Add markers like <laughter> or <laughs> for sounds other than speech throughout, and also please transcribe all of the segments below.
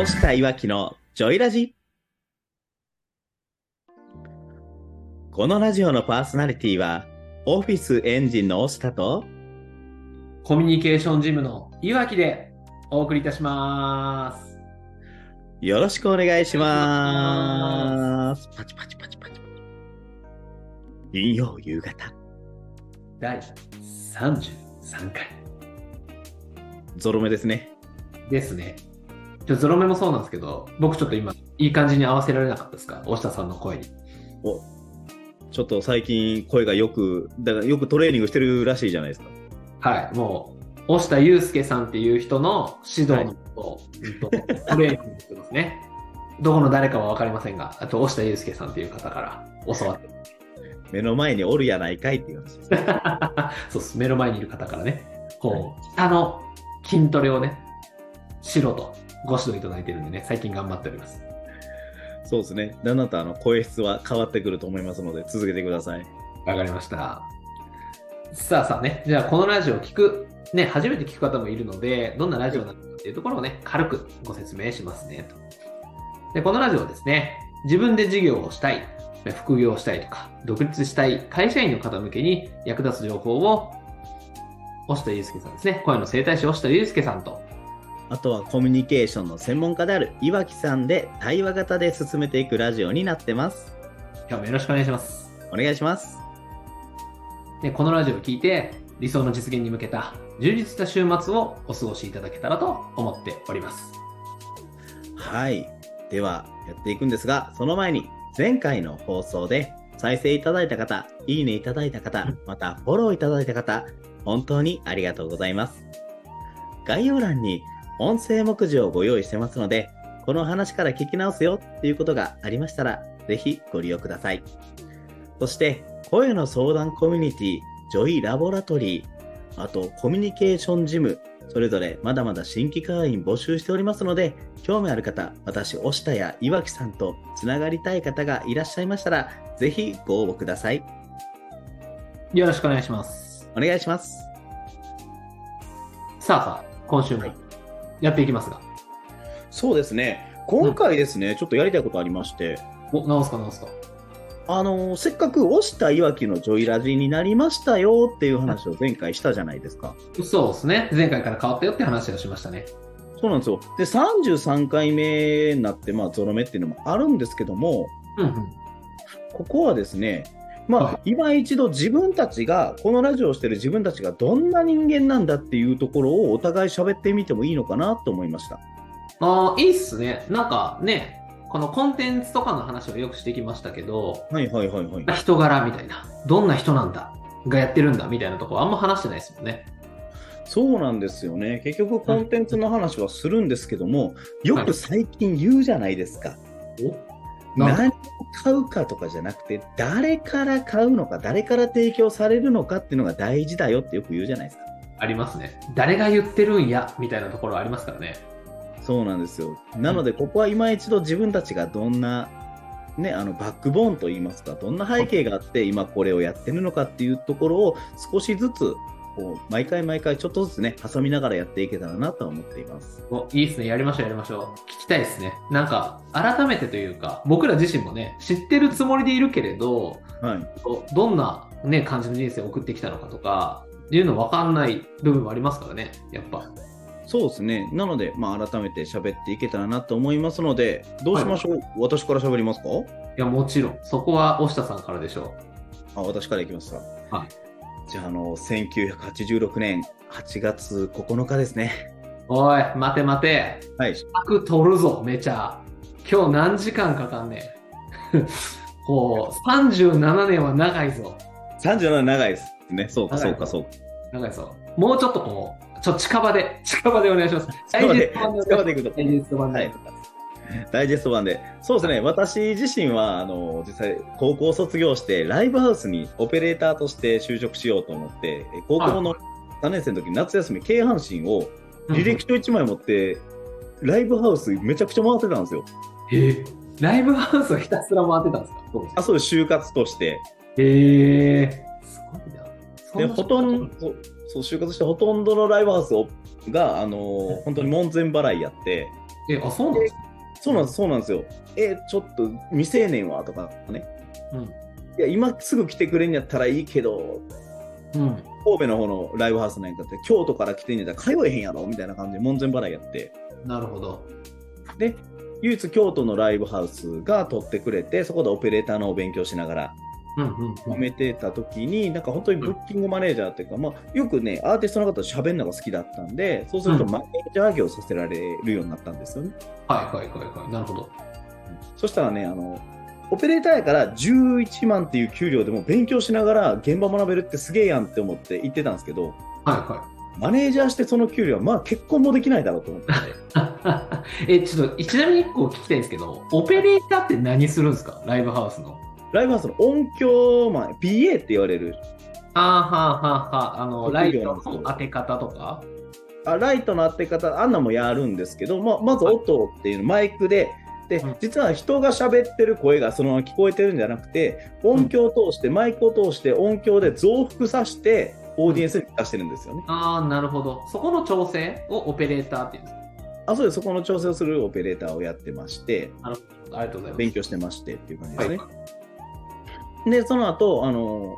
押田いわきのジョイラジこのラジオのパーソナリティはオフィスエンジンの押田とコミュニケーションジムのいわきでお送りいたします。よろしくお願いします。パチパチパチパチ。金曜夕方、第33回ゾロ目ですね。ですね。ちょゾロ目もそうなんですけど、僕ちょっと今、いい感じに合わせられなかったですか？大下さんの声に。おちょっと最近声がよく、だからよくトレーニングしてるらしいじゃないですか。はい、もう、大下祐介さんっていう人の指導のことを、トレーニングしてますね。どこの誰かは分かりませんが、あと大下祐介さんっていう方から教わって。目の前におるやないかいっていう話です。<laughs> そうっす、目の前にいる方からね、こう、下の筋トレをね、しろとご指導いただいてるんでね、最近頑張っております。そうですね。だんだんとあの声質は変わってくると思いますので、続けてください。わかりました。さあさあね、じゃあこのラジオを聞く、ね、初めて聞く方もいるので、どんなラジオなのかっていうところをね、軽くご説明しますねと。で、このラジオはですね、自分で事業をしたい、副業をしたいとか、独立したい会社員の方向けに役立つ情報を、押田祐介さんですね、声の整体師押田祐介さんと、あとはコミュニケーションの専門家である岩木さんで対話型で進めていくラジオになってます。今日もよろしくお願いします。お願いします。でこのラジオを聞いて理想の実現に向けた充実した週末をお過ごしいただけたらと思っております。はい。では、やっていくんですが、その前に、前回の放送で再生いただいた方、いいねいただいた方、またフォローいただいた方、本当にありがとうございます。概要欄に音声目次をご用意してますので、この話から聞き直すよっていうことがありましたら、ぜひご利用ください。そして、声の相談コミュニティ、ジョイラボラトリー、あとコミュニケーションジム、それぞれまだまだ新規会員募集しておりますので、興味ある方、私、押田や岩木さんとつながりたい方がいらっしゃいましたら、ぜひご応募ください。よろしくお願いします。お願いします。さあさあ、今週もはいやっていきますが。そうですね。今回ですね、ちょっとやりたいことありまして、お、直すか直すか。あのせっかく押田いわきのジョイラジになりましたよっていう話を前回したじゃないですか。そうですね。前回から変わったよって話をしましたね。そうなんですよ。で、33回目になって、まあ、ゾロ目っていうのもあるんですけども、うんうん。ここはですね、まあ、は今一度自分たちが、このラジオをしてる自分たちがどんな人間なんだっていうところをお互い喋ってみてもいいのかなと思いました。ああ、いいっすね。なんかね、このコンテンツとかの話をよくしてきましたけど、はいはいはいはい。人柄みたいな、どんな人なんだがやってるんだみたいなところあんま話してないですもんね。そうなんですよね。結局コンテンツの話はするんですけども、よく最近言うじゃないですか。お？なんか何を買うかとかじゃなくて、誰から買うのか、誰から提供されるのかっていうのが大事だよってよく言うじゃないですか。ありますね。誰が言ってるんやみたいなところありますからね。そうなんですよ。なので、ここは今一度自分たちがどんな、ね、あのバックボーンといいますか、どんな背景があって、今これをやってるのかっていうところを少しずつ、こう毎回毎回ちょっとずつね、挟みながらやっていけたらなとは思っています。おいいですね。やりましょう、やりましょう。聞きたいですね。なんか、改めてというか、僕ら自身もね、知ってるつもりでいるけれど、はい。どんな、ね、感じの人生を送ってきたのかとか、っていうの分かんない部分もありますからね、やっぱ。そうですね。なので、まあ、改めて喋っていけたらなと思いますので、どうしましょう、私から喋りますか？いや、もちろん。そこは、押下さんからでしょあ、私からいきますか。はい。じゃあ、あの、1986年8月9日ですね。う。おい、待て待て。はい。尺取るぞ、めちゃ。今日何時間かかんねん。<laughs> こう、37年は長いぞ。37長いですね。そうか、長いうそか、そうか。長いぞ。もうちょっとこう、ちょ、近場で、近場でお願いします。近場で近場でいくとダイジェスト版で。はい <laughs> ダイジェスト版で。そうですね。私自身は、あの、実際、高校を卒業して、ライブハウスにオペレーターとして就職しようと思って、え高校の3年生の時、夏休み、京阪神を履歴書1枚持って、ライブハウスめちゃくちゃ回ってたんですよ。えーライブハウスをひたすら回ってたんですか？あ、そう。就活として。へえすごいな。そで、なほとんど、そう就活してほとんどのライブハウスをが、あの、本当に門前払いやって、え、あ、そうなんですか？そうなんです、そうなんですよ。え、ちょっと未成年は？とかね。うん。いや、今すぐ来てくれんやったらいいけど、うん。神戸の方のライブハウスなんかって、京都から来てんやったら通えへんやろみたいな感じで門前払いやって。なるほど。で、唯一京都のライブハウスが取ってくれて、そこでオペレーターのお勉強しながらうんうん揉めてた時に、なんか本当にブッキングマネージャーっていうか、まあ、よくね、アーティストの方と喋るのが好きだったんで、そうするとうんマネージャー業をさせられるようになったんですよね。はいはいはいはい。なるほど。そしたらね、あの、オペレーターやから11万っていう給料でも勉強しながら現場学べるってすげえやんって思って言ってたんですけど、はいはマネージャーしてその給料はまあ結婚もできないだろうと思って。い。<laughs> え、ちょっと、ちなみに1個聞きたいんですけど、オペレーターって何するんですか？ライブハウスの。ライブハウスの音響マン、PA って言われる、あーはーはーはーあの、ライトの当て方とか？あライトの当て方、あんなもやるんですけど、まあ、まず音っていうの、マイクで、でうん、実は人が喋ってる声がそのまま聞こえてるんじゃなくて、音響を通して、マイクを通して、音響で増幅させて、オーディエンスに出してるんですよね。ああ、なるほど。そこの調整をオペレーターっていうんですか？あ、そうです。そこの調整をするオペレーターをやってまして、ありがとうございます。勉強してましてっていう感じですはいね。で、その後、あの、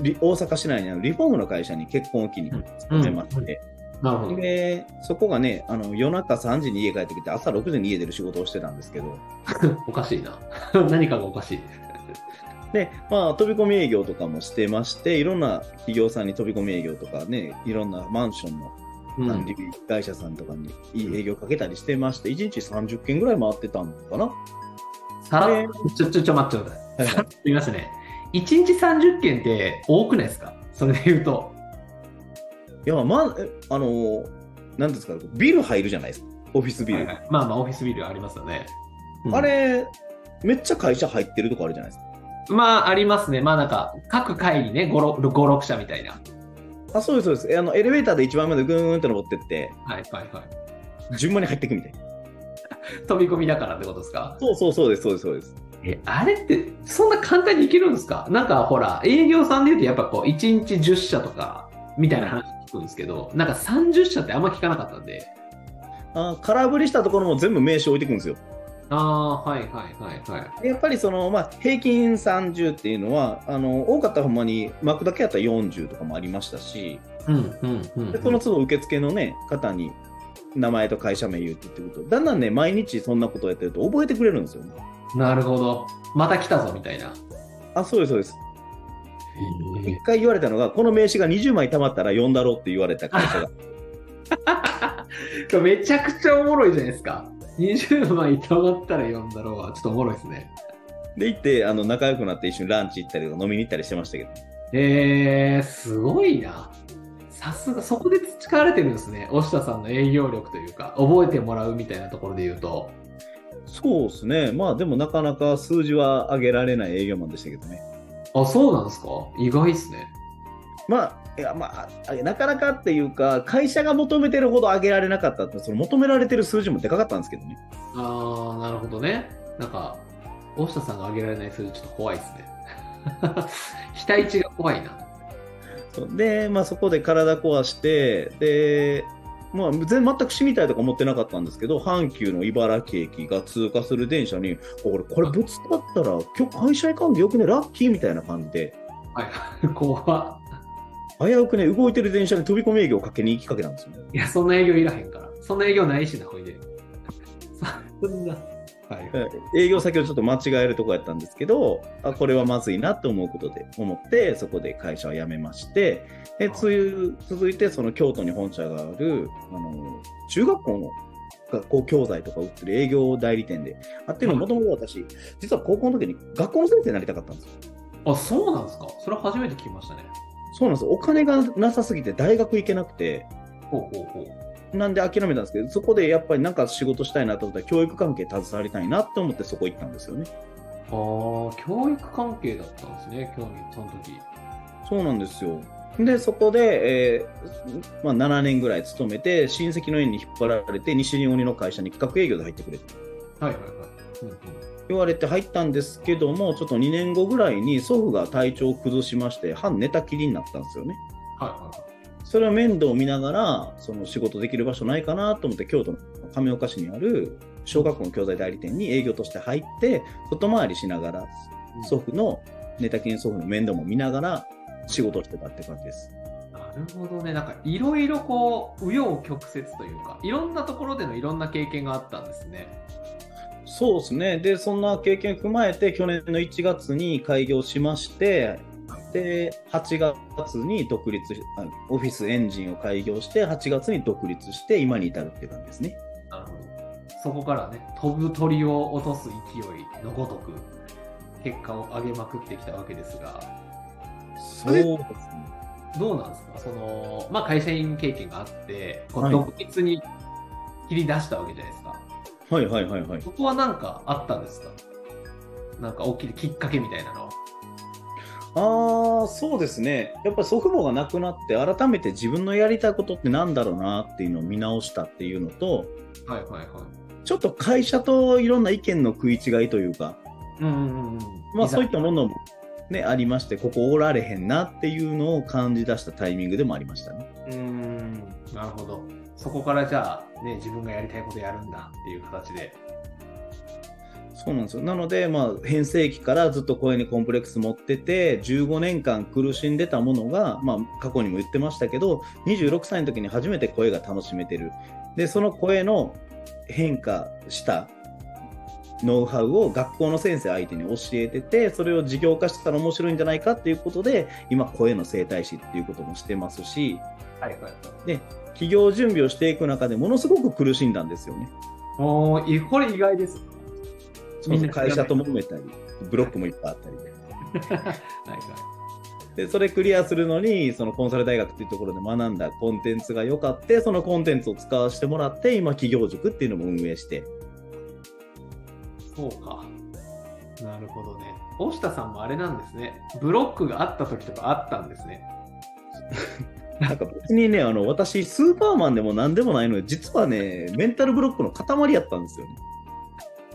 リ大阪市内にあるリフォームの会社に結婚を機に勤めまして、なるほど。で、そこがね、あの夜中3時に家帰ってきて、朝6時に家出る仕事をしてたんですけど、<laughs> おかしいな。<laughs> 何かがおかしい。で、まあ、飛び込み営業とかもしてまして、いろんな企業さんに飛び込み営業とかね、いろんなマンションのうん管理会社さんとかにいい営業かけたりしてまして、1日30件ぐらい回ってたのかな。さらでちょ、ちょ、ちょ、待ってください。はいさらっと言いましたね。1日30件って多くないですか？それで言うと。いや、まあ、えあの、なんですか、ビル入るじゃないですか、オフィスビル。はいはいまあまあ、オフィスビルありますよね。うんあれ、めっちゃ会社入ってるとこあるじゃないですか。まあ、ありますね。まあなんか、各階にね、5、6 5 6社みたいな。あ、そうです、そうです。えあのエレベーターで一番目でぐーんって登ってって、はいはいはい。順番に入っていくみたいな。<laughs> 飛び込みだからってことですか？そうそうそうです、そうです、そうです。え、あれって、そんな簡単にいけるんですか？なんかほら、営業さんで言うとやっぱこう、1日10社とか、みたいな話聞くんですけど、なんか30社ってあんま聞かなかったんで。あ空振りしたところも全部名刺置いていくんですよ。ああ、はいはいはいはい。でやっぱりその、まあ、平均30っていうのは、あの多かったらほんまに、巻くだけやったら40とかもありましたし、うんうんうん、でその都度受付の、ね、方に名前と会社名言うって言ってくると、だんだんね、毎日そんなことをやってると覚えてくれるんですよね。なるほど。また来たぞみたいな。あ、そうです、そうです。一回言われたのが、この名刺が20枚貯まったら呼んだろうって言われた会社が。<laughs> めちゃくちゃおもろいじゃないですか。20枚たまったら呼んだろうは、ちょっとおもろいですね。で、行って、あの仲良くなって一緒にランチ行ったり飲みに行ったりしてましたけど。えー、すごいな。さすが、そこで培われてるんですね。押田さんの営業力というか、覚えてもらうみたいなところで言うと。そうですね。まあでもなかなか数字は上げられない営業マンでしたけどね。あ、そうなんですか？意外っすね。まあ、いやまあ、なかなかっていうか、会社が求めてるほど上げられなかったって、その求められてる数字もでかかったんですけどね。あー、なるほどね。なんか、押田さんが上げられない数字ちょっと怖いですね。<laughs> 期待値が怖いな。で、まあそこで体壊して、で、まあ、全全く死にたいとか思ってなかったんですけど、阪急の茨城駅が通過する電車に、俺、これぶつかったら、今日会社行かんでよくね、ラッキーみたいな感じで、はい。<laughs> 怖っ危うくね、動いてる電車に飛び込み営業をかけに行きかけたんですよね。いや、そんな営業いらへんから。そんな営業ないしな、ほいで。<laughs> そんな。はい。営業先をちょっと間違えるとこやったんですけど、あこれはまずいなと思うことで思って、そこで会社を辞めまして、でつ続いてその京都に本社があるあの中学校の学校教材とか売ってる営業代理店で、あっていうのもともと私、実は高校の時に学校の先生になりたかったんですよ。あ、そうなんですかそれ初めて聞きましたね。そうなんですよ。お金がなさすぎて大学行けなくて、ほうほうほう。なんで諦めたんですけど、そこでやっぱりなんか仕事したいなと思ったら、教育関係携わりたいなと思ってそこ行ったんですよね。ああ、教育関係だったんですね、<laughs> 興味、その時。そうなんですよ。で、そこで、えーまあ、7年ぐらい勤めて、親戚の家に引っ張られて、西日本の会社に企画営業で入ってくれってはいはいはい。うんうん、言われて入ったんですけども、ちょっと2年後ぐらいに祖父が体調を崩しまして、半寝たきりになったんですよね。はいはいはい。それを面倒を見ながら、その仕事できる場所ないかなと思って、京都の亀岡市にある小学校の教材代理店に営業として入って、外回りしながら、祖父の、寝たきりの祖父の面倒も見ながら仕事をしてたって感じです。なるほどね。なんかいろいろこう、紆余曲折というか、いろんなところでのいろんな経験があったんですね。そうですね。で、そんな経験を踏まえて、去年の1月に開業しまして、で、8月に独立オフィスエンジンを開業して、8月に独立して、今に至るっていう感じですね。なるほど。そこからね、飛ぶ鳥を落とす勢いのごとく、結果を上げまくってきたわけですが、そうですね。どうなんですか？その、まあ、会社員経験があって、こはいう独立に切り出したわけじゃないですか。はいはいはいはい。そこは何かあったんですか？なんか大きいきっかけみたいなのは。ああ、そうですね。やっぱり祖父母が亡くなって、改めて自分のやりたいことってなんだろうなっていうのを見直したっていうのと、はいはいはい。ちょっと会社といろんな意見の食い違いというか、うんうんうんうん。まあそういったものもね、ありまして、ここおられへんなっていうのを感じ出したタイミングでもありましたね。うーん、なるほど。そこからじゃあ、ね、自分がやりたいことやるんだっていう形で。そうなんですよ。なので、まあ、変声期からずっと声にコンプレックス持ってて、15年間苦しんでたものが、まあ、過去にも言ってましたけど、26歳の時に初めて声が楽しめてる。で、その声の変化したノウハウを学校の先生相手に教えてて、それを事業化したら面白いんじゃないかっていうことで、今、声の整体師っていうこともしてますし、はいはい。起業準備をしていく中でものすごく苦しんだんですよね。おこれ意外です。その会社と揉めたり、ブロックもいっぱいあったり。<laughs> はいはい。でそれクリアするのにそのコンサル大学っていうところで学んだコンテンツが良かってそのコンテンツを使わせてもらって今企業塾っていうのも運営してそうか。なるほどね。大下さんもあれなんですね。ブロックがあった時とかあったんですね。<laughs> なんか別にねあの私スーパーマンでも何でもないので実はねメンタルブロックの塊やったんですよね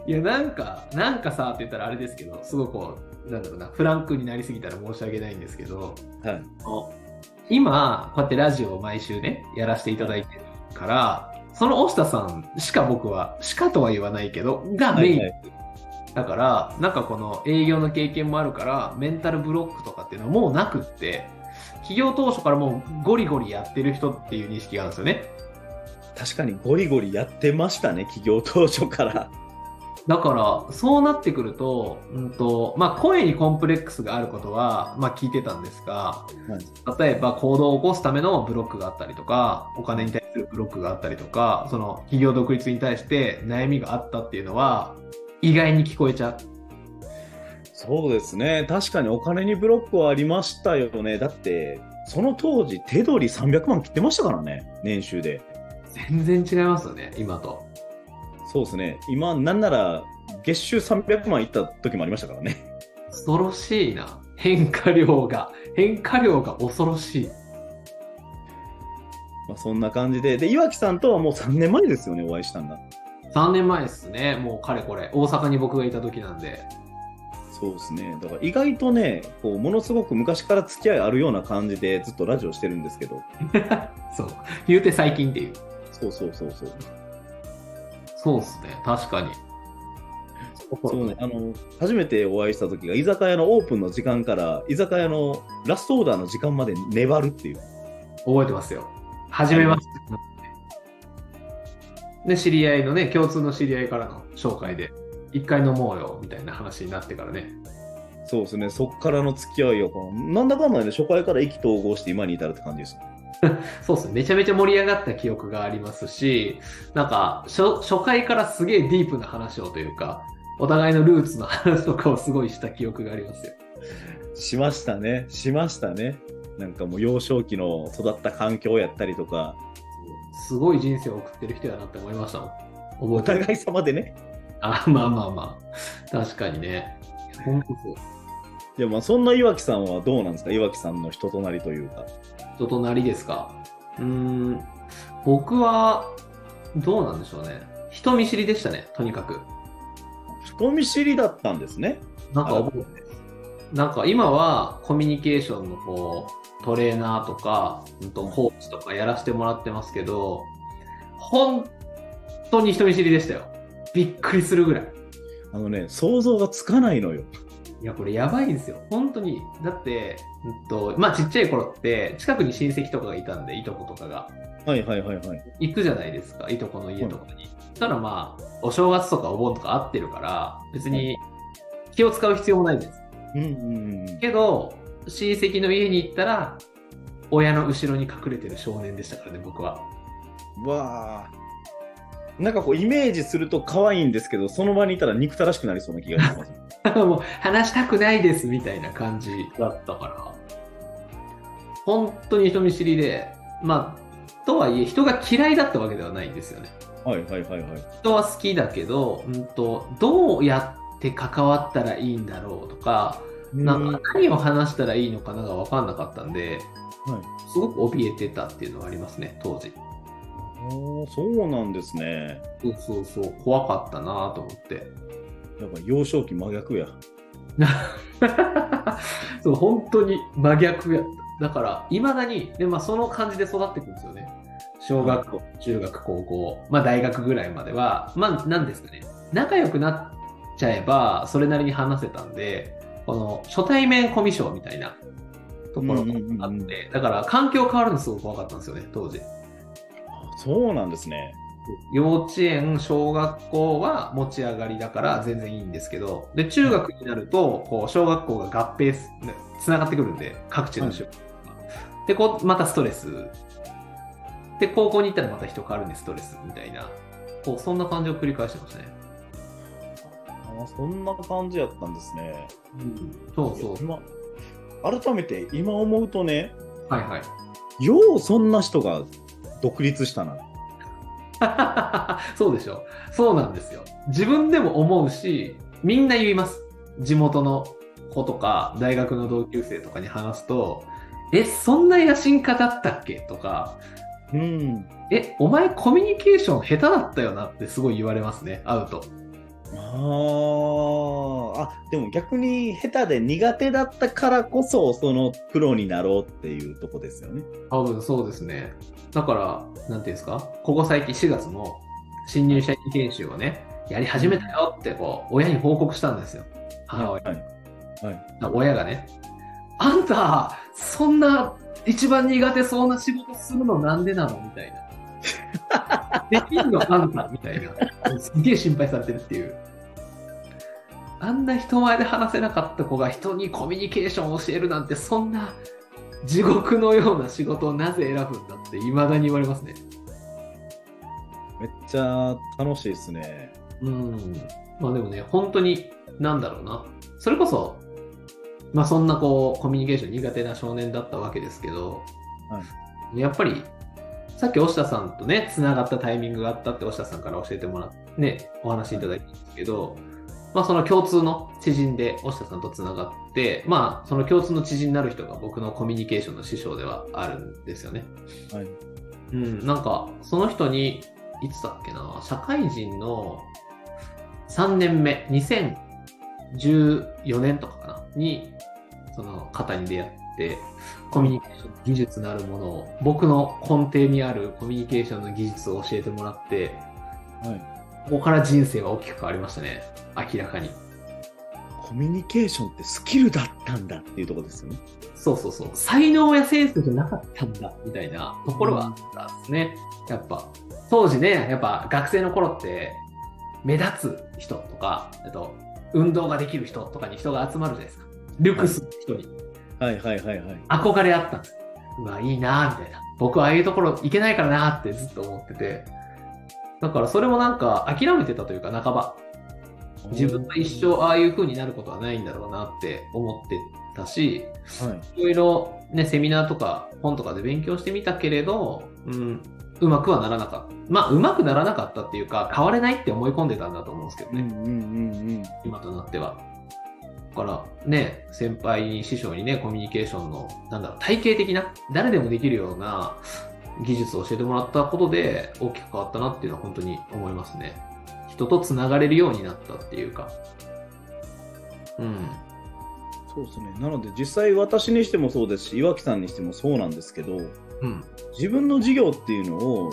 いや、なんか、なんかさって言ったらあれですけど、すごいこう、なんだろうな、フランクになりすぎたら申し訳ないんですけど、はい今、こうやってラジオを毎週ね、やらせていただいてるから、その大下さんしか僕は、しかとは言わないけど、がメイン。はいだから、なんかこの営業の経験もあるから、メンタルブロックとかっていうのはもうなくって、企業当初からもうゴリゴリやってる人っていう認識があるんですよね。確かにゴリゴリやってましたね企業当初からだから、そうなってくると、うんと、まあ、声にコンプレックスがあることは、まあ、聞いてたんですが、例えば行動を起こすためのブロックがあったりとか、お金に対するブロックがあったりとか、その企業独立に対して悩みがあったっていうのは、意外に聞こえちゃう。そうですね確かにお金にブロックはありましたよねだってその当時手取り300万切ってましたからね年収で全然違いますよね、今と。そうですね今なんなら月収300万いった時もありましたからね恐ろしいな。変化量が。変化量が恐ろしい。まあ、そんな感じで、で、岩木さんとはもう3年前ですよね、お会いしたんだ。3年前ですね、もうかれこれ。大阪に僕がいた時なんで。そうですね。だから意外とね、こう、ものすごく昔から付き合いあるような感じでずっとラジオしてるんですけど。<laughs> そう。言うて最近っていう。そうそうそうそう。そうっすね、確かに。そうね、あの、初めてお会いした時が、居酒屋のオープンの時間から、居酒屋のラストオーダーの時間まで粘るっていう。覚えてますよ。初めまして。で、知り合いのね、共通の知り合いからの紹介で、一回飲もうよ、みたいな話になってからね。そうですね、そっからの付き合いを、なんだかんだで、ね、初回から意気投合して今に至るって感じです。<laughs> そうですね、めちゃめちゃ盛り上がった記憶がありますし、なんか、初初回からすげえディープな話をというか、お互いのルーツの話とかをすごいした記憶がありますよ。しましたね、しましたね。なんかもう幼少期の育った環境やったりとか、すごい人生を送ってる人やなって思いましたもん。お。互い様でね。あ、まあまあまあ。確かにね。本当そう。いや、まあそんな岩木さんはどうなんですか？岩木さんの人となりというか。人となりですか？うーん、僕は、どうなんでしょうね。人見知りでしたね、とにかく。人見知りだったんですね。なんかなんか今はコミュニケーションのこうトレーナーとか、うんとコーチとかやらせてもらってますけど、本当に人見知りでしたよ。びっくりするぐらい。あのね、想像がつかないのよ。いや、これやばいんですよ。本当に。だって、うんと、まあちっちゃい頃って、近くに親戚とかがいたんで、いとことかが。はいはいはいはい。行くじゃないですか、いとこの家とかに。たらまあ、お正月とかお盆とか会ってるから、別に気を使う必要もないんです。うんうんうん。けど、親戚の家に行ったら、親の後ろに隠れてる少年でしたからね、僕は。わあ。なんかこうイメージすると可愛いんですけど、その場にいたら憎たらしくなりそうな気がします。<laughs> もう話したくないですみたいな感じだったから、本当に人見知りで、まあ、とはいえ人が嫌いだったわけではないんですよね。はいはいはいはい。人は好きだけど、うんと、どうやって関わったらいいんだろうとか、なんか何を話したらいいのかなが分かんなかったんで、はいすごく怯えてたっていうのがありますね、当時。おーそうなんですね。そうそうそう、怖かったなと思って。やっぱ幼少期真逆や。<laughs> そう、本当に真逆や。だから、いまだに、で、まあ、その感じで育っていくんですよね。小学校、中学、高校、まあ、大学ぐらいまでは、まあ、なんですかね。仲良くなっちゃえば、それなりに話せたんで、この、初対面コミュ障みたいなところがあって、だから、環境変わるのすごく怖かったんですよね、当時。あそうなんですね。幼稚園、小学校は持ち上がりだから全然いいんですけど、で、中学になると、こう、小学校が合併す、ねつながってくるんで、各地の小学校が。で、こう、またストレス。で、高校に行ったらまた人変わるんで、ストレスみたいな。こう、そんな感じを繰り返してましたね。あそんな感じやったんですね。そうそう。今改めて今思うとね、はいはい。ようそんな人が独立したな。<laughs> そうでしょ。そうなんですよ。自分でも思うし、みんな言います。地元の子とか、大学の同級生とかに話すと、え、そんな野心家だったっけとか、うん。え、お前コミュニケーション下手だったよなってすごい言われますね、会うと。あーあ、でも逆に下手で苦手だったからこそ、そのプロになろうっていうとこですよね。多分そうですね。だから、なんていうんですか、ここ最近4月の新入社員研修をね、やり始めたよってこう、親に報告したんですよ。母親に。はい。はい。親がね、あんた、そんな一番苦手そうな仕事するのなんでなの？みたいな。<laughs> できんの？あんた？みたいな。すげえ心配されてるっていう。あんな人前で話せなかった子が人にコミュニケーションを教えるなんて、そんな地獄のような仕事をなぜ選ぶんだって未だに言われますね。めっちゃ楽しいですね。うん。まあでもね、本当に、なんだろうな。それこそ、まあそんなこう、コミュニケーション苦手な少年だったわけですけど、やっぱり、さっき押田さんとね、つながったタイミングがあったって押田さんから教えてもらって、ね、お話しいただいたんですけど、まあその共通の知人で押田さんとつながって、まあその共通の知人になる人が僕のコミュニケーションの師匠ではあるんですよね。はい。うん、なんか、その人に、いつだっけな、社会人の3年目、2014年とかかな、に、その方に出会って、コミュニケーション技術なるものを、僕の根底にあるコミュニケーションの技術を教えてもらって、はい。ここから人生は大きく変わりましたね。明らかに。コミュニケーションってスキルだったんだっていうところですよね。そうそうそう。才能やセンスじゃなかったんだ、みたいなところはあったんですね。やっぱ、当時ね、やっぱ学生の頃って、目立つ人とか、あと、運動ができる人とかに人が集まるじゃないですか。ルクスの人にはいはいはいはい。憧れあったんです。うわ、いいなぁ、みたいな。僕はああいうところ行けないからなーってずっと思ってて。だからそれもなんか諦めてたというか半ば。自分は一生ああいう風になることはないんだろうなって思ってたし、はい。いろいろね、セミナーとか本とかで勉強してみたけれど、うん、うまくはならなかった。まあ、うまくならなかったっていうか、変われないって思い込んでたんだと思うんですけどね、うんうんうん今となっては。だからね、先輩に、師匠にね、コミュニケーションの、なんだろう、体系的な、誰でもできるような技術を教えてもらったことで、大きく変わったなっていうのは本当に思いますね。人と繋がれるようになったっていうか。うん。そうですね。なので実際私にしてもそうですし、岩木さんにしてもそうなんですけど、うん。自分の事業っていうのを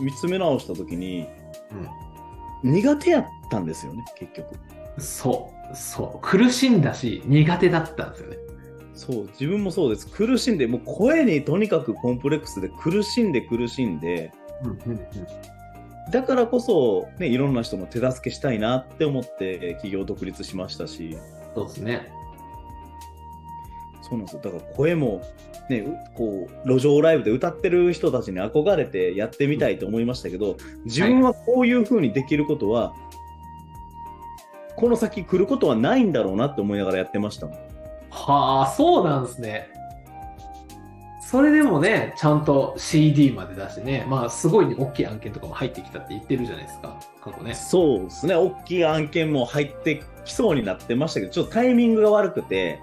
見つめ直したときに、苦手やったんですよね、結局。そう、そう。苦しんだし、苦手だったんですよね。そう、自分もそうです。苦しんで、もう声にとにかくコンプレックスで苦しんで苦しんで。だからこそ、ね、いろんな人の手助けしたいなって思って企業独立しましたし、そうですね。そうなんですよ。だから声も、ね、うこう、路上ライブで歌ってる人たちに憧れてやってみたいと思いましたけど、自分はこういう風にできることは、この先来ることはないんだろうなって思いながらやってましたもん。はあ、そうなんですね。それでもね、ちゃんと CD まで出してね、まあ、すごい、ね、大きい案件とかも入ってきたって言ってるじゃないですか、過去ね。そうですね。大きい案件も入ってきそうになってましたけど、ちょっとタイミングが悪くて、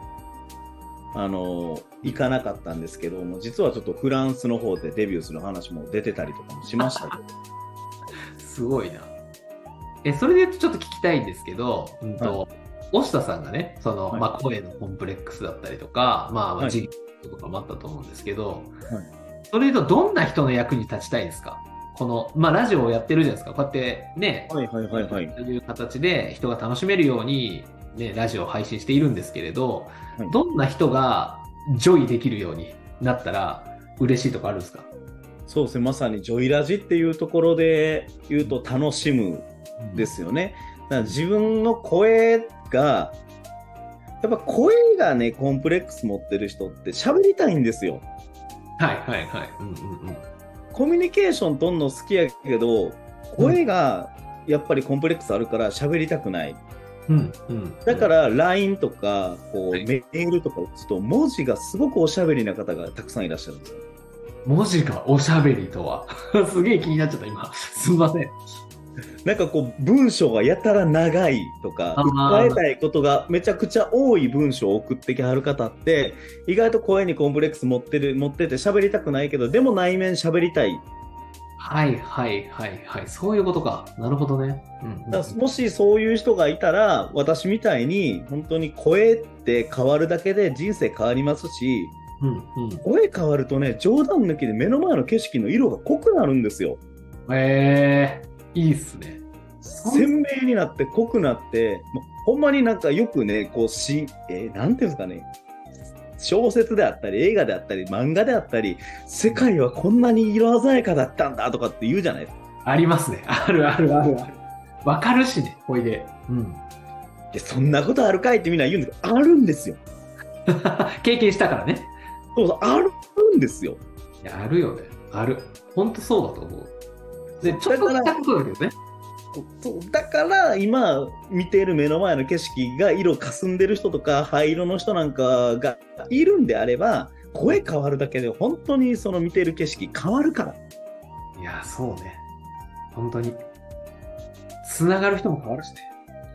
あの、行かなかったんですけども、実はちょっとフランスの方でデビューする話も出てたりとかもしましたけど。<laughs> すごいな。え、それでちょっと聞きたいんですけど、うんと、押田さんがね、その、はいまあ、声のコンプレックスだったりとか、まあ、事業とかもあったと思うんですけど、はいそれと、どんな人の役に立ちたいですか？この、まあ、ラジオをやってるじゃないですか。こうやってね、はいはいはいはい。という形で人が楽しめるように、ね、ラジオを配信しているんですけれど、はいどんな人がジョイできるようになったら嬉しいとかあるんですか？そうですね。まさにジョイラジっていうところで言うと楽しむですよね。だから自分の声が、やっぱ声がね、コンプレックス持ってる人って喋りたいんですよ。はいはいはい。うんうんうん。コミュニケーション取んの好きやけど、声がやっぱりコンプレックスあるから喋りたくない。うんうん、だか、ら LINE とかこうはいメールとか打つと文字がすごくおしゃべりな方がたくさんいらっしゃるんですよ。文字がおしゃべりとは？<laughs> すげえ気になっちゃった、今。すみません。<laughs> なんかこう文章がやたら長いとかあー伝えたいことがめちゃくちゃ多い文章を送ってきはる方って意外と声にコンプレックス持ってる持ってて喋りたくないけどでも内面喋りたいはいはいはいはい。そういうことか。なるほどね。うんうんもしそういう人がいたら私みたいに本当に声って変わるだけで人生変わりますしうんうん。声変わるとね冗談抜きで目の前の景色の色が濃くなるんですよえー、いいっすね。鮮明になって濃くなってもうほんまになんかよくねこうし、えーなんていうんですかね小説であったり映画であったり漫画であったり世界はこんなに色鮮やかだったんだとかって言うじゃないですかありますね。あるあるあるある。わかるしね、ほいで。うん。でそんなことあるかいってみんな言うんですけどあるんですよ <laughs> 経験したからね。そうそうあるんですよいや、あるよね。ある。ほんとそうだと思う。で、ちょっとしたことだけどね。だから今見ている目の前の景色が色霞んでる人とか灰色の人なんかがいるんであれば声変わるだけで本当にその見ている景色変わるからいや、そうね。本当に。つながる人も変わるしね。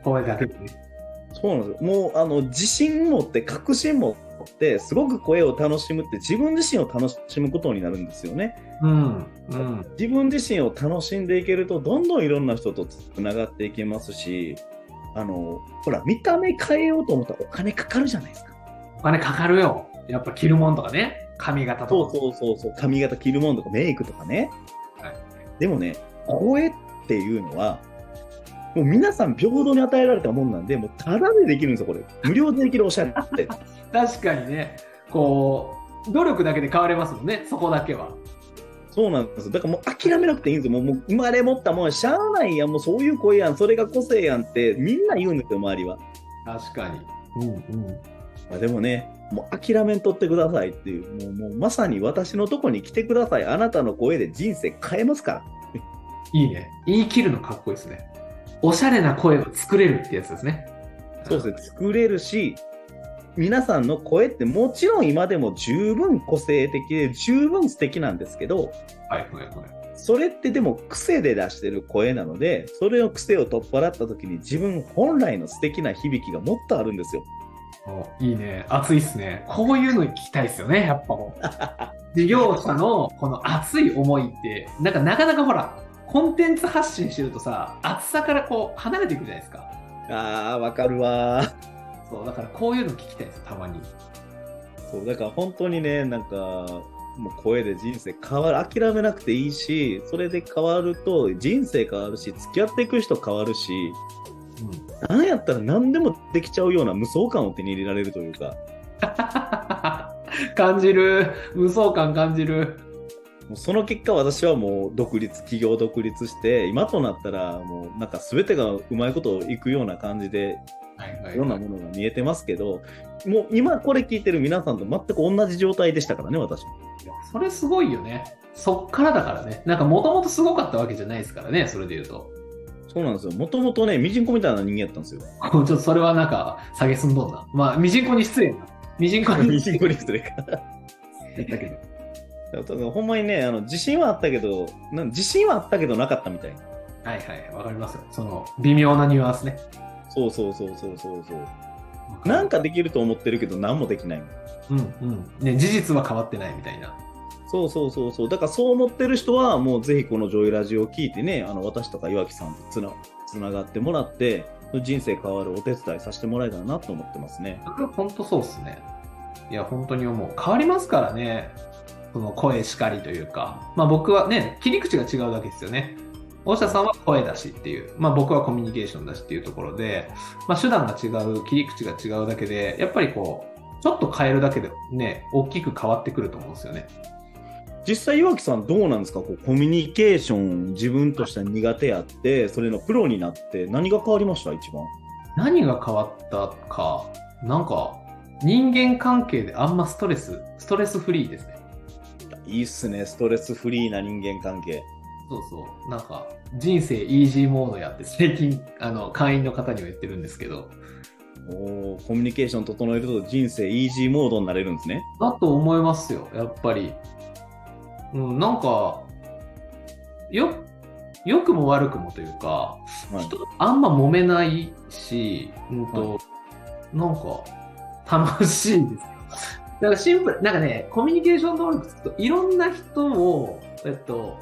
声だけでね。そうなんですよもうあの自信持って確信持ってすごく声を楽しむって自分自身を楽しむことになるんですよねうん。うん。自分自身を楽しんでいけるとどんどんいろんな人とつながっていけますしあのほら見た目変えようと思ったらお金かかるじゃないですかお金かかるよ。やっぱ着るもんとかね。髪型とか。そうそうそうそう髪型着るものとかメイクとかね、はいでもね声っていうのはもう皆さん平等に与えられたもんなんでもうタダでできるんですよこれ無料でできるおしゃれって <laughs> 確かにね。こう、努力だけで変われますもんね。そこだけは。そうなんですよだからもう諦めなくていいんですよもうもう生まれ持ったもんしゃあないやんもうそういう声やんそれが個性やんってみんな言うんですよ周りは、確かに。うんうん。まあ、でもねもう諦めんとってくださいっていうもうもうまさに私のとこに来てくださいあなたの声で人生変えますからいいね。言い切るのかっこいいですね。おしゃれな声を作れるってやつですね。そうですね、作れるし、皆さんの声ってもちろん今でも十分個性的で十分素敵なんですけど、はいはいはい。それってでも癖で出してる声なので、それの癖を取っ払った時に自分本来の素敵な響きがもっとあるんですよ。おいいね。熱いっすね。こういうの聞きたいですよね。やっぱもう。<laughs> 事業者のこの熱い思いって、なんかなかなかほら、コンテンツ発信してるとさ、熱さからこう離れていくじゃないですか。あー、わかるわー。そう、だからこういうの聞きたいです、たまに。そう、だから本当にね、なんか、もう声で人生変わる諦めなくていいしそれで変わると人生変わるし付き合っていく人変わるしうんなんやったら何でもできちゃうような無双感を手に入れられるというか <laughs> 感じる無双感感じるもうその結果私はもう独立企業独立して今となったらもうなんか全てがうまいこといくような感じではいはいろんなものが見えてますけどもう今これ聞いてる皆さんと全く同じ状態でしたからね私それすごいよね。そっからだからね。なんかもともとすごかったわけじゃないですからねそれで言うと。そうなんですよ。もともとねミジンコみたいな人間やったんですよ。ちょっとそれはなんか下げすんどんな。まあミジンコに失礼な。ミジンコにミジンコに失礼か。<laughs> 言ったけどほんまにねあの自信はあったけどな自信はあったけどなかったみたいな。はいはいわかりますよ。その微妙なニュアンスね。そうそうそうそうそうそう。なんかできると思ってるけど何もできない。うんうん。ね事実は変わってないみたいな。そうそうそうそう。だからそう思ってる人はもうぜひこのジョイラジオを聞いてねあの私とか岩木さんとつなつながってもらって人生変わるお手伝いさせてもらえたらなと思ってますね。僕本当そうっすね。いや本当に思う。変わりますからねその声しかりというかまあ僕はね切り口が違うだけですよね。大下さんは声だしっていう、まあ、僕はコミュニケーションだしっていうところで、まあ、手段が違う切り口が違うだけでやっぱりこうちょっと変えるだけでね大きく変わってくると思うんですよね。実際岩木さんどうなんですか？こうコミュニケーション自分としては苦手やってそれのプロになって何が変わりました？一番。何が変わったか。なんか人間関係であんまストレスストレスフリーですねいいっすねストレスフリーな人間関係そうそう。なんか、人生イージーモードやって、最近、あの、会員の方には言ってるんですけど、おーコミュニケーション整えると人生イージーモードになれるんですねだと思いますよ、やっぱり。うん、なんか、よ、良くも悪くもというか、はいあんま揉めないし、うんと、なんか、楽しいですよ。だからシンプル、なんかね、コミュニケーション能力つくと、いろんな人を、えっと、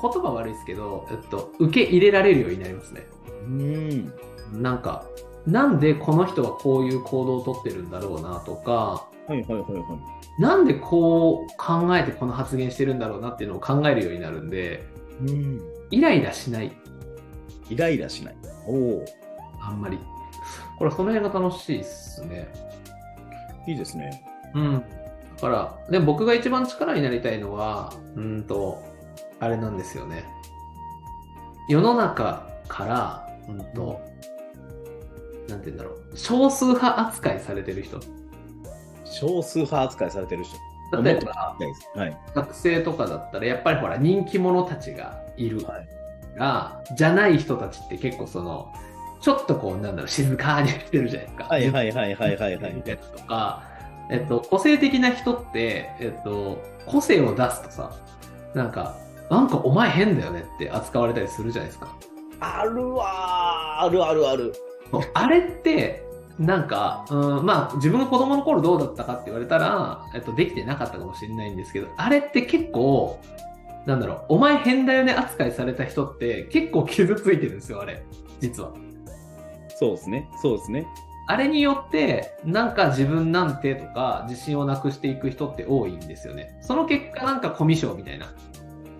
言葉悪いですけど、えっと、受け入れられるようになりますね。うん。なんか、なんでこの人はこういう行動をとってるんだろうなとか、はいはいはいはい。なんでこう考えてこの発言してるんだろうなっていうのを考えるようになるんで、うんイライラしない、イライラしない。おお。あんまり。これ、その辺が楽しいっすね。いいですねうん。だから、でも僕が一番力になりたいのは、うんと、あれなんですよね。世の中から、うんと、なんて言うんだろう、少数派扱いされてる人。少数派扱いされてる人例えば、はい学生とかだったらやっぱりほら人気者たちがいるはいが、じゃない人たちって結構そのちょっとこうなんだろう静かにしてるじゃないですか。はいはいはいはいはいはいみたいなとか、えっと、個性的な人って、えっと、個性を出すとさなんかなんかお前変だよねって扱われたりするじゃないですか。あるわー。あるあるある。あれってなんか、うん、まあ自分が子供の頃どうだったかって言われたら、えっと、できてなかったかもしれないんですけどあれって結構なんだろうお前変だよね扱いされた人って結構傷ついてるんですよあれ。実は。そうですね。そうですねあれによってなんか自分なんてとか自信をなくしていく人って多いんですよね。その結果なんかコミュ障みたいな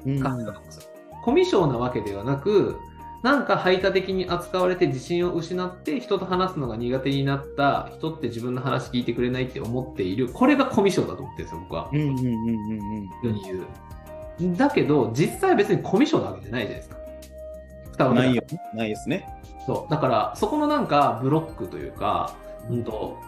うん。感じだと思うんですよ。コミュ障なわけではなくなんか排他的に扱われて自信を失って人と話すのが苦手になった人って自分の話聞いてくれないって思っている。これがコミュ障だと思ってるんですよ僕は。うんうんうんうんうん。世に言う。だけど実際は別にコミュ障なわけじゃないじゃないですか蓋をないよ。ないですね。そう。だからそこのなんかブロックというか、うん、と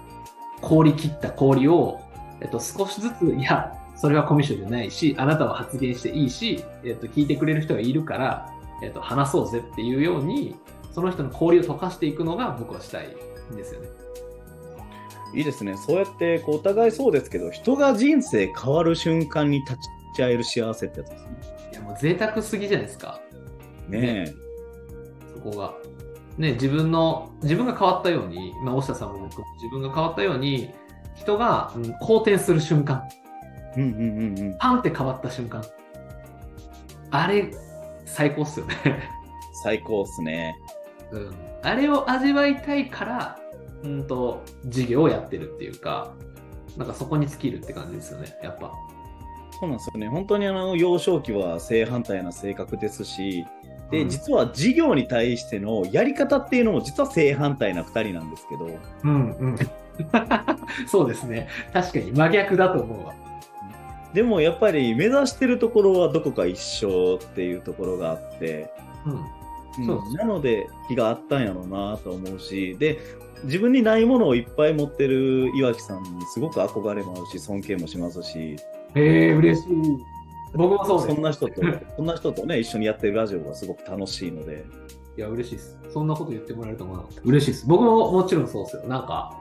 氷切った氷を、えっと、少しずついやそれはコミュ障じゃないしあなたは発言していいし、えっと、聞いてくれる人がいるから、えっと、話そうぜっていうようにその人の氷を溶かしていくのが僕はしたいんですよね。いいですね。そうやってこうお互いそうですけど人が人生変わる瞬間に立ち会える幸せってやつですね。いやもう贅沢すぎじゃないですか。ねえ。そこが。ね、自分の自分が変わったように、まあ、大下さんも僕も自分が変わったように人が、うん、好転する瞬間うんうんうんうんパンって変わった瞬間。あれ、最高っすよね。<laughs> 最高っすねうん。あれを味わいたいから、うんと、授業をやってるっていうか、なんかそこに尽きるって感じですよね、やっぱ。そうなんですよね。本当にあの幼少期は正反対な性格ですし、で、うん実は授業に対してのやり方っていうのも実は正反対な2人なんですけど、うんうん。<laughs> そうですね。確かに真逆だと思うわ。でもやっぱり目指してるところはどこか一緒っていうところがあって、うん。うんなので気があったんやろうなと思うし、で、自分にないものをいっぱい持ってる岩木さんにすごく憧れもあるし、尊敬もしますし、へえ、嬉しい。僕もそうですそん。な人と、<laughs> そんな人とね、一緒にやってるラジオがすごく楽しいので、いや、嬉しいです。そんなこと言ってもらえると思わなかった。嬉しいです。僕ももちろんそうですよ。なんか、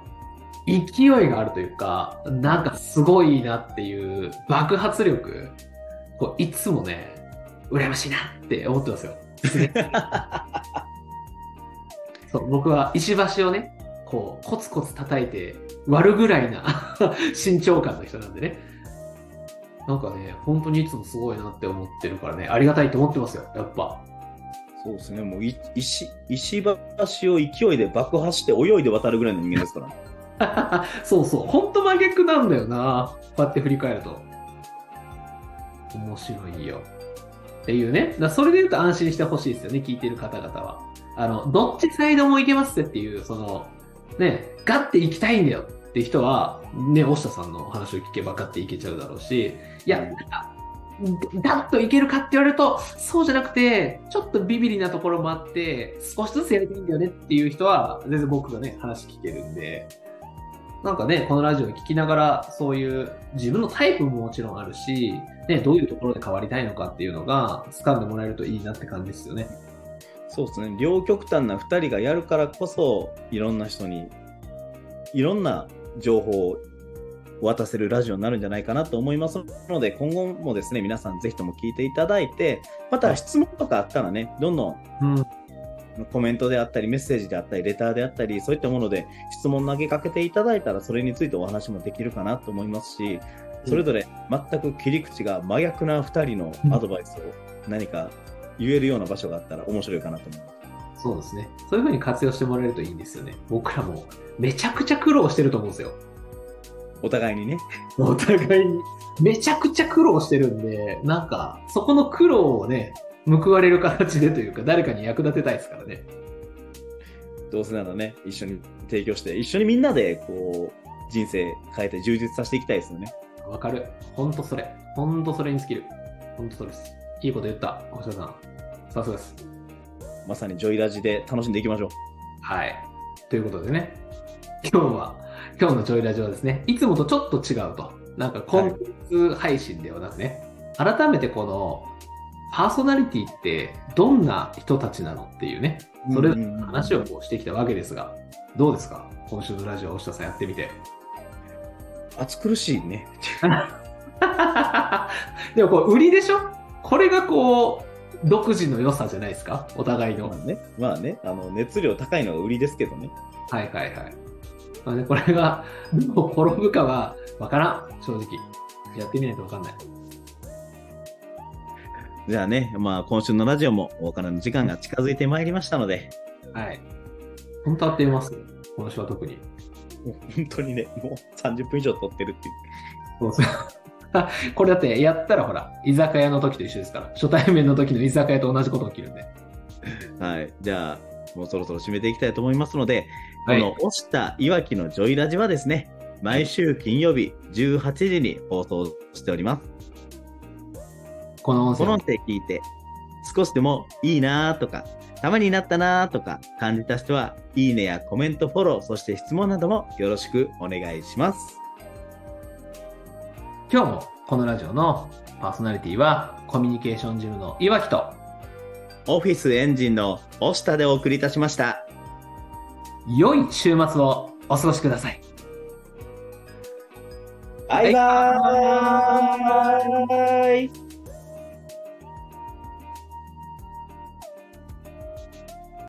勢いがあるというか、なんかすごいなっていう爆発力、こういつもね、羨ましいなって思ってますよ。<laughs> そう、僕は石橋をね、こう、コツコツ叩いて割るぐらいな <laughs> 身長感の人なんでね。なんかね、本当にいつもすごいなって思ってるからね、ありがたいと思ってますよ、やっぱ。そうですね、もうい石石橋を勢いで爆破して泳いで渡るぐらいの人間ですから、<laughs> そうそう、ほんと真逆なんだよな。こうやって振り返ると。面白いよ。っていうね。だそれで言うと安心してほしいですよね、聞いてる方々は。あの、どっちサイドもいけますっていう、その、ね、ガッて行きたいんだよって人は、ね、押下さんの話を聞けばガッていけちゃうだろうし、いや、なんか、ガッといけるかって言われると、そうじゃなくて、ちょっとビビリなところもあって、少しずつやりたいんだよねっていう人は、全然僕がね、話聞けるんで、なんかね、このラジオを聞きながら、そういう自分のタイプももちろんあるし、ね、どういうところで変わりたいのかっていうのが、掴んでもらえるといいなって感じですよね。そうですね、両極端な2人がやるからこそ、いろんな人に、いろんな情報を渡せるラジオになるんじゃないかなと思いますので、今後もですね、皆さんぜひとも聞いていただいて、また質問とかあったらね、どんどんうん。コメントであったり、メッセージであったり、レターであったり、そういったもので質問投げかけていただいたら、それについてお話もできるかなと思いますし、それぞれ全く切り口が真逆な2人のアドバイスを何か言えるような場所があったら面白いかなと思います。そうですね。そういう風に活用してもらえるといいんですよね。僕らもめちゃくちゃ苦労してると思うんですよ。お互いにね。お互いに。めちゃくちゃ苦労してるんで、なんか、そこの苦労をね、報われる形でというか、誰かに役立てたいですからね。どうせならね、一緒に提供して、一緒にみんなでこう人生変えて充実させていきたいですよね。わかる。ほんとそれ。ほんとそれに尽きる。ほんとそれです。いいこと言った。星田さん。さすがです。まさにジョイラジで楽しんでいきましょう。はい。ということでね、今日は、今日のちょいラジオはですね、いつもとちょっと違うと。なんかコンテンツ配信ではなくね、改めてこの、パーソナリティってどんな人たちなのっていうね、それの話をこうしてきたわけですが、どうですか？今週のラジオ、押下さんやってみて。暑苦しいね。<laughs> でもこう、売りでしょ？これがこう、独自の良さじゃないですか？お互いの。まあね、まあね、あの熱量高いのが売りですけどね。はいはいはい。まあね、これがどう転ぶかは分からん、正直。やってみないと分かんない。じゃあね、まあ今週のラジオもお別れの時間が近づいてまいりましたので、はい。本当あっという間ます。今週は特に。本当にね、もう30分以上撮ってるっていう。そうそう。<laughs> これだってやったらほら、居酒屋の時と一緒ですから。初対面の時の居酒屋と同じこと起きるんで。はい。じゃあ、もうそろそろ締めていきたいと思いますので、はいこの押したいわきのジョイラジはですね、毎週金曜日18時に放送しております。この音声この音声聞いて、少しでもいいなーとか、たまになったなーとか感じた人は、いいねやコメント、フォロー、そして質問などもよろしくお願いします。今日もこのラジオのパーソナリティはコミュニケーションジムの岩木とオフィスエンジンの押したでお送りいたしました。良い週末をお過ごしください。バイバーイ